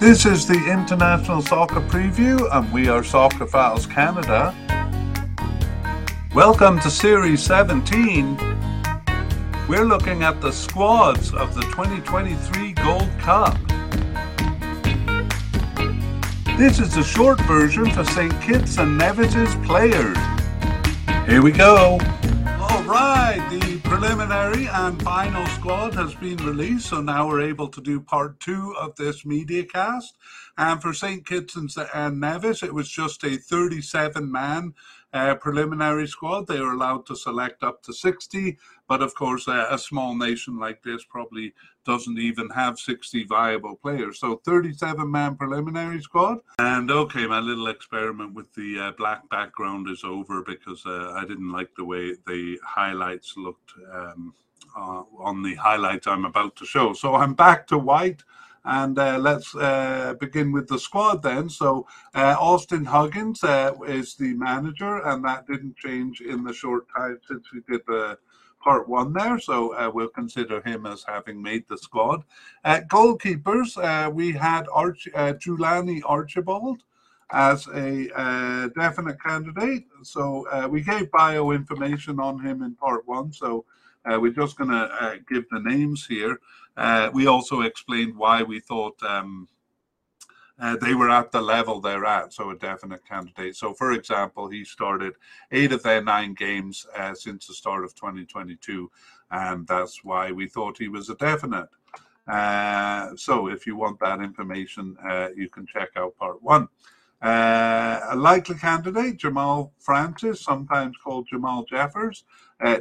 This is the International Soccer Preview, and we are Soccerphiles Canada. Welcome to Series 17. We're looking at the squads of the 2023 Gold Cup. This is the short version for St. Kitts and Nevis's players. Here we go. All right, preliminary and final squad has been released, so now we're able to do part two of this media cast. And for St. Kitts and Nevis, it was just a 37 man uh, preliminary squad. They were allowed to select up to 60, but of course, uh, a small nation like this probably doesn't even have 60 viable players. So 37 man preliminary squad. And okay, my little experiment with the uh, black background is over because uh, I didn't like the way the highlights looked um, uh, on the highlights I'm about to show. So I'm back to white. And uh, let's uh, begin with the squad then. So uh, Austin Huggins is the manager, and that didn't change in the short time since we did the part one there. So uh, we'll consider him as having made the squad. At goalkeepers, uh, we had Arch- Julani Archibald as a definite candidate. So we gave bio information on him in part one. So we're just going to give the names here. Uh, we also explained why we thought um, uh, they were at the level they're at, so a definite candidate. So, for example, he started eight of their nine games uh, since the start of 2022, and that's why we thought he was a definite. Uh, so, if you want that information, uh, you can check out part one. Uh, a likely candidate, Jamal Francis, sometimes called Jamal Jeffers,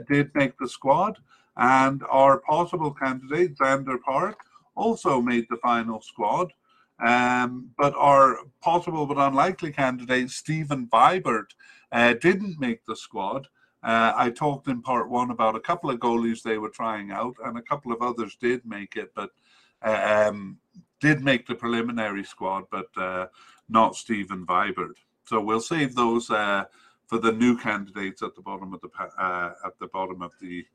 did make the squad. And our possible candidate, Zander Park, also made the final squad. Um, but our possible but unlikely candidate, Stephen Vibert, uh, didn't make the squad. Uh, I talked in part one about a couple of goalies they were trying out, and a couple of others did make it, but um, did make the preliminary squad, but uh, not Stephen Vibert. So we'll save those uh, for the new candidates at the bottom of the uh, at the bottom of the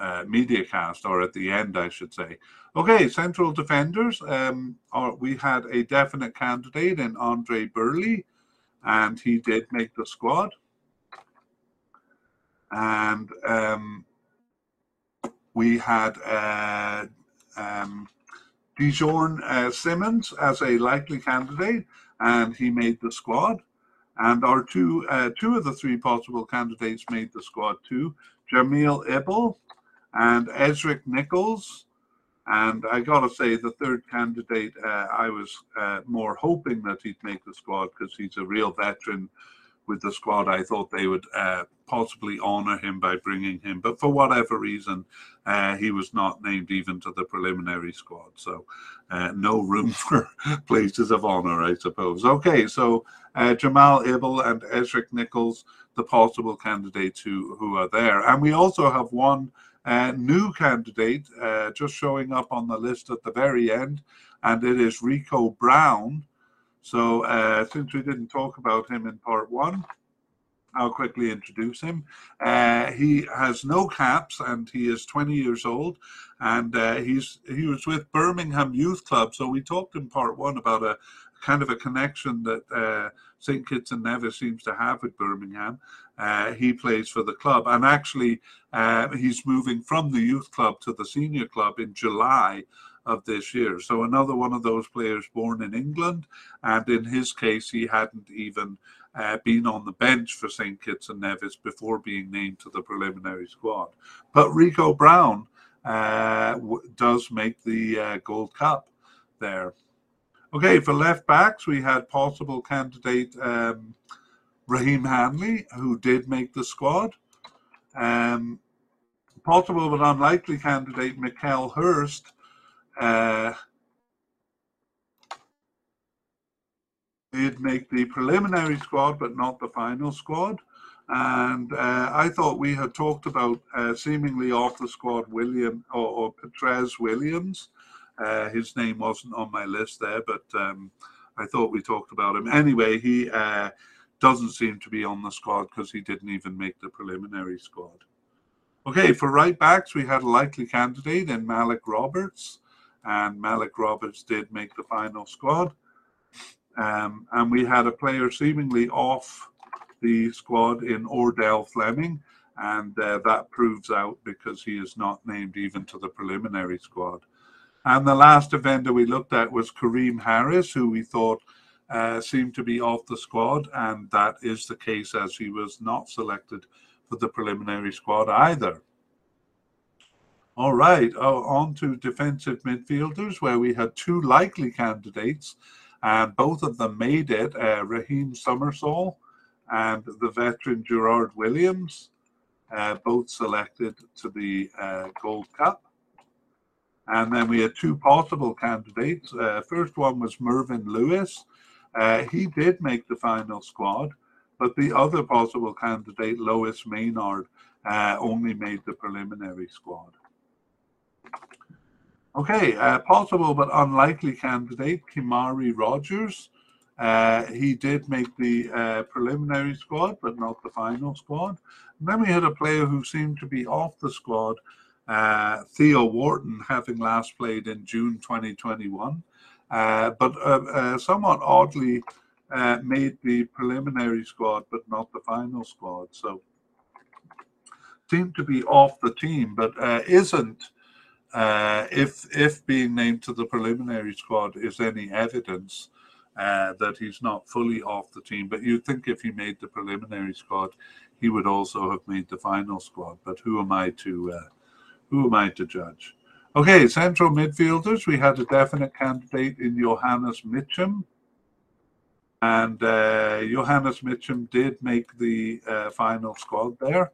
uh, uh, media cast, or at the end, I should say. Okay, central defenders. Um, or we had a definite candidate in Andre Burley, and he did make the squad. And um, we had uh, um, Dijon uh, Simmons as a likely candidate, and he made the squad. And our two uh, two of the three possible candidates made the squad too. Jamil Ibel and Ezric Nichols. And I got to say, the third candidate, uh, I was uh, more hoping that he'd make the squad because he's a real veteran with the squad. I thought they would uh, possibly honour him by bringing him, but for whatever reason, uh, he was not named even to the preliminary squad. So, uh, no room for places of honour, I suppose. Okay, so uh, Jamal Ibel and Ezric Nichols, the possible candidates who, who are there. And we also have one uh, new candidate uh, just showing up on the list at the very end, and it is Rico Brown so uh, since we didn't talk about him in part one, I'll quickly introduce him. Uh, he has no caps and he is 20 years old, and uh, he's he was with Birmingham Youth Club. So we talked in part one about a kind of a connection that uh, St. Kitts and Nevis seems to have with Birmingham. Uh, he plays for the club, and actually uh, he's moving from the youth club to the senior club in July of this year. So another one of those players born in England, and in his case, he hadn't even uh, been on the bench for St. Kitts and Nevis before being named to the preliminary squad. But Rico Brown uh, w- does make the uh, Gold Cup there. Okay, for left backs, we had possible candidate um, Raheem Hanley, who did make the squad. Um, possible but unlikely candidate Mikel Hurst, uh, he'd make the preliminary squad, but not the final squad. And uh, I thought we had talked about uh, seemingly off the squad William or, or Petrez Williams. Uh, his name wasn't on my list there, but um, I thought we talked about him. Anyway, he uh, doesn't seem to be on the squad because he didn't even make the preliminary squad. Okay, for right backs, we had a likely candidate in Malik Roberts. and Malik Roberts did make the final squad. Um, and we had a player seemingly off the squad in Ordell Fleming, and uh, that proves out because he is not named even to the preliminary squad. And the last offender we looked at was Kareem Harris, who we thought uh, seemed to be off the squad, and that is the case as he was not selected for the preliminary squad either. All right, oh, on to defensive midfielders, where we had two likely candidates, and both of them made it uh, Raheem Somersall and the veteran Gerard Williams, uh, both selected to the uh, Gold Cup. And then we had two possible candidates. Uh, first one was Mervyn Lewis. Uh, he did make the final squad, but the other possible candidate, Lois Maynard, uh, only made the preliminary squad. Okay, uh, possible but unlikely candidate, Kimari Rogers. Uh, he did make the uh, preliminary squad, but not the final squad. And then we had a player who seemed to be off the squad, uh, Theo Wharton, having last played in June 2021, uh, but uh, uh, somewhat oddly made the preliminary squad, but not the final squad. So seemed to be off the team, but isn't. if if being named to the preliminary squad is any evidence, uh, that he's not fully off the team. But you'd think if he made the preliminary squad, he would also have made the final squad. But who am I to uh, who am I to judge? Okay, central midfielders. We had a definite candidate in Johannes Mitchum. And uh, Johannes Mitchum did make the uh, final squad there.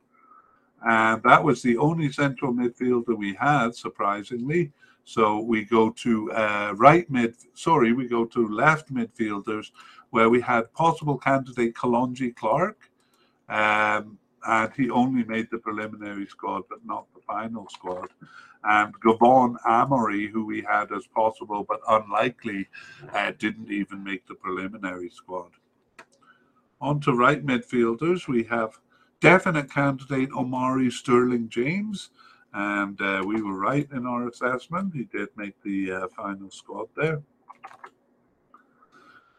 And that was the only central midfielder we had, surprisingly. So we go to uh, right mid, sorry, we go to left midfielders where we had possible candidate Kalonji Clark. Um, and he only made the preliminary squad, but not the final squad. And Gavon Amory, who we had as possible but unlikely, uh, didn't even make the preliminary squad. On to right midfielders, we have definite candidate Omari Sterling James, and uh, we were right in our assessment. He did make the uh, final squad there.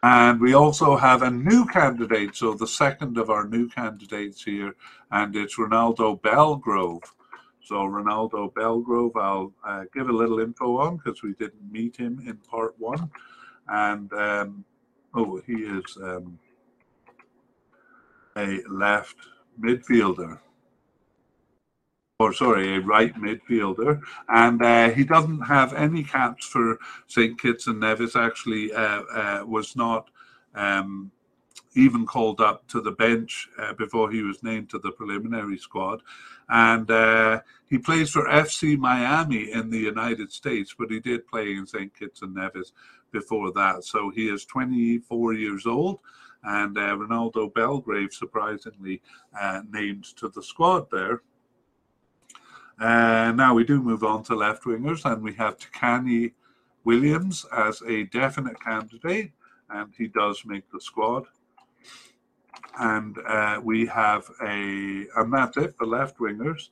And we also have a new candidate, so the second of our new candidates here, and it's Ronaldo Belgrove. So Ronaldo Belgrove, I'll uh, give a little info on because we didn't meet him in part one. And um, oh, he is um, a left midfielder or sorry, a right midfielder, and uh, he doesn't have any caps for St. Kitts and Nevis. Actually, uh, uh, was not um, even called up to the bench uh, before he was named to the preliminary squad, and uh, he plays for FC Miami in the United States, but he did play in St. Kitts and Nevis before that. So he is 24 years old. And uh, Ronaldo Belgrave, surprisingly, named to the squad there. Uh, now we do move on to left wingers, and we have Tiquanny Williams as a definite candidate, and he does make the squad. And uh, we have a, and that's it for left wingers.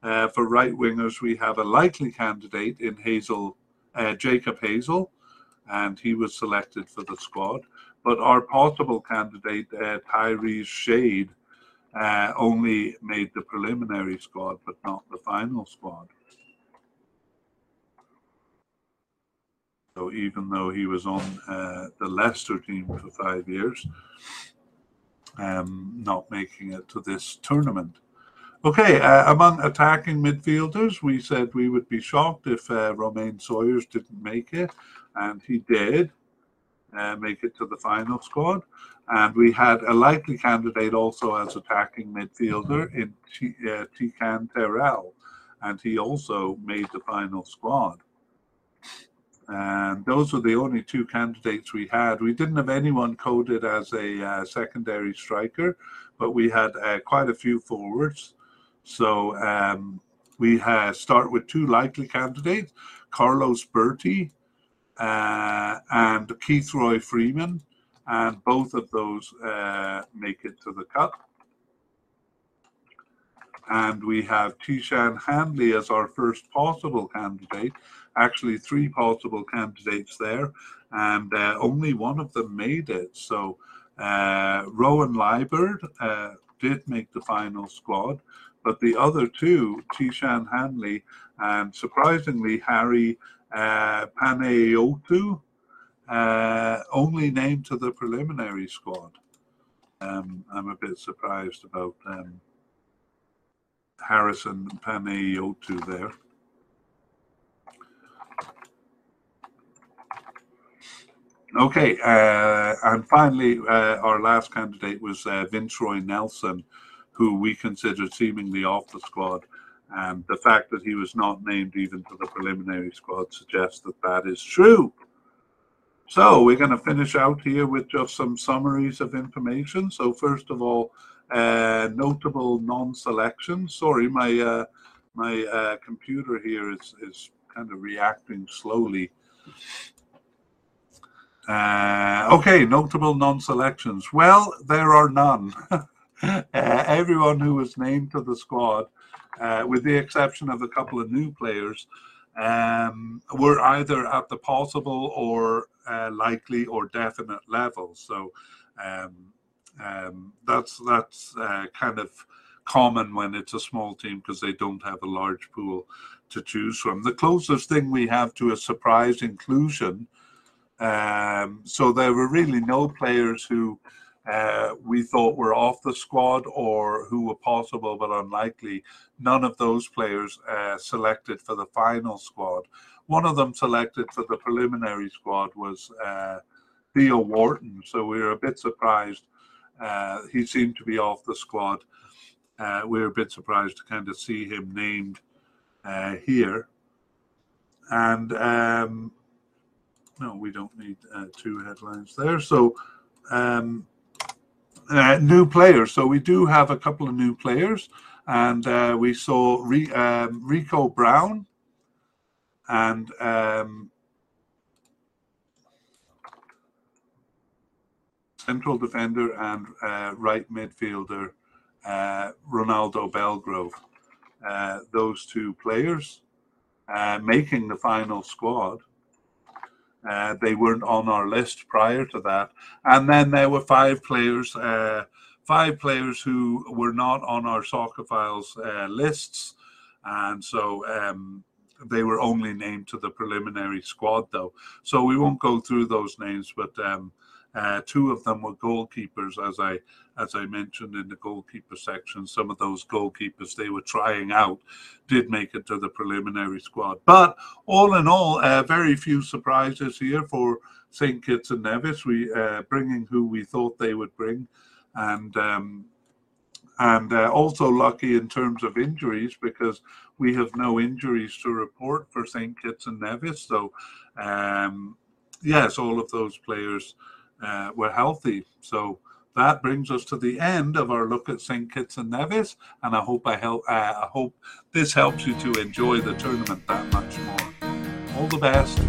Uh, for right wingers, we have a likely candidate in Hazel, uh, Jacob Hazel, and he was selected for the squad. But our possible candidate, uh, Tyrese Shade, uh, only made the preliminary squad, but not final squad. So even though he was on uh, the Leicester team for five years, um, not making it to this tournament. Okay, uh, among attacking midfielders, we said we would be shocked if uh, Romaine Sawyers didn't make it, and he did uh, make it to the final squad. And we had a likely candidate also as attacking midfielder in T- uh, Tikan Terrell, and he also made the final squad. And those were the only two candidates we had. We didn't have anyone coded as a uh, secondary striker, but we had uh, quite a few forwards. So um, we start with two likely candidates Carlos Bertie uh, and Keithroy Freeman and both of those uh, make it to the cup. And we have Tishan Hanley as our first possible candidate. Actually, three possible candidates there, and uh, only one of them made it. So uh, Rowan Liburd uh, did make the final squad, but the other two, Tishan Hanley and surprisingly Harry uh, Panayiotou, uh, only named to the preliminary squad. Um, I'm a bit surprised about um, Harrison Panayiotou there. Okay, uh, and finally, uh, our last candidate was uh, Roy Nelson, who we considered seemingly off the squad. And the fact that he was not named even to the preliminary squad suggests that that is true. So we're going to finish out here with just some summaries of information. So first of all, uh, notable non-selection. Sorry, my uh, my uh, computer here is is kind of reacting slowly. Uh, okay, notable non-selections. Well, there are none. uh, everyone who was named to the squad, uh, with the exception of a couple of new players, um, were either at the possible or likely or definite level. So um, um, that's that's uh, kind of common when it's a small team because they don't have a large pool to choose from. The closest thing we have to a surprise inclusion um, so there were really no players who uh, we thought were off the squad or who were possible but unlikely. None of those players uh, selected for the final squad. One of them selected for the preliminary squad was uh, Theo Wharton. So we were a bit surprised. Uh, he seemed to be off the squad. Uh, we were a bit surprised to kind of see him named uh, here. And um, no, we don't need uh, two headlines there. So, um, uh, new players. So we do have a couple of new players, and uh, we saw Re- um, Rico Brown and um, central defender and uh, right midfielder uh, Ronaldo Belgrove. Uh, those two players making the final squad. Uh, they weren't on our list prior to that. And then there were five players, uh, five players who were not on our Soccerphiles uh, lists. And so um, they were only named to the preliminary squad, though. So we won't go through those names, but um, uh, two of them were goalkeepers, as I as I mentioned in the goalkeeper section. Some of those goalkeepers they were trying out did make it to the preliminary squad. But all in all, uh, very few surprises here for St Kitts and Nevis. We uh, bringing who we thought they would bring, and um, and uh, also lucky in terms of injuries because we have no injuries to report for St Kitts and Nevis. So. Um, yes, all of those players uh, were healthy. So that brings us to the end of our look at St. Kitts and Nevis, and I hope I help. Uh, I hope this helps you to enjoy the tournament that much more. All the best.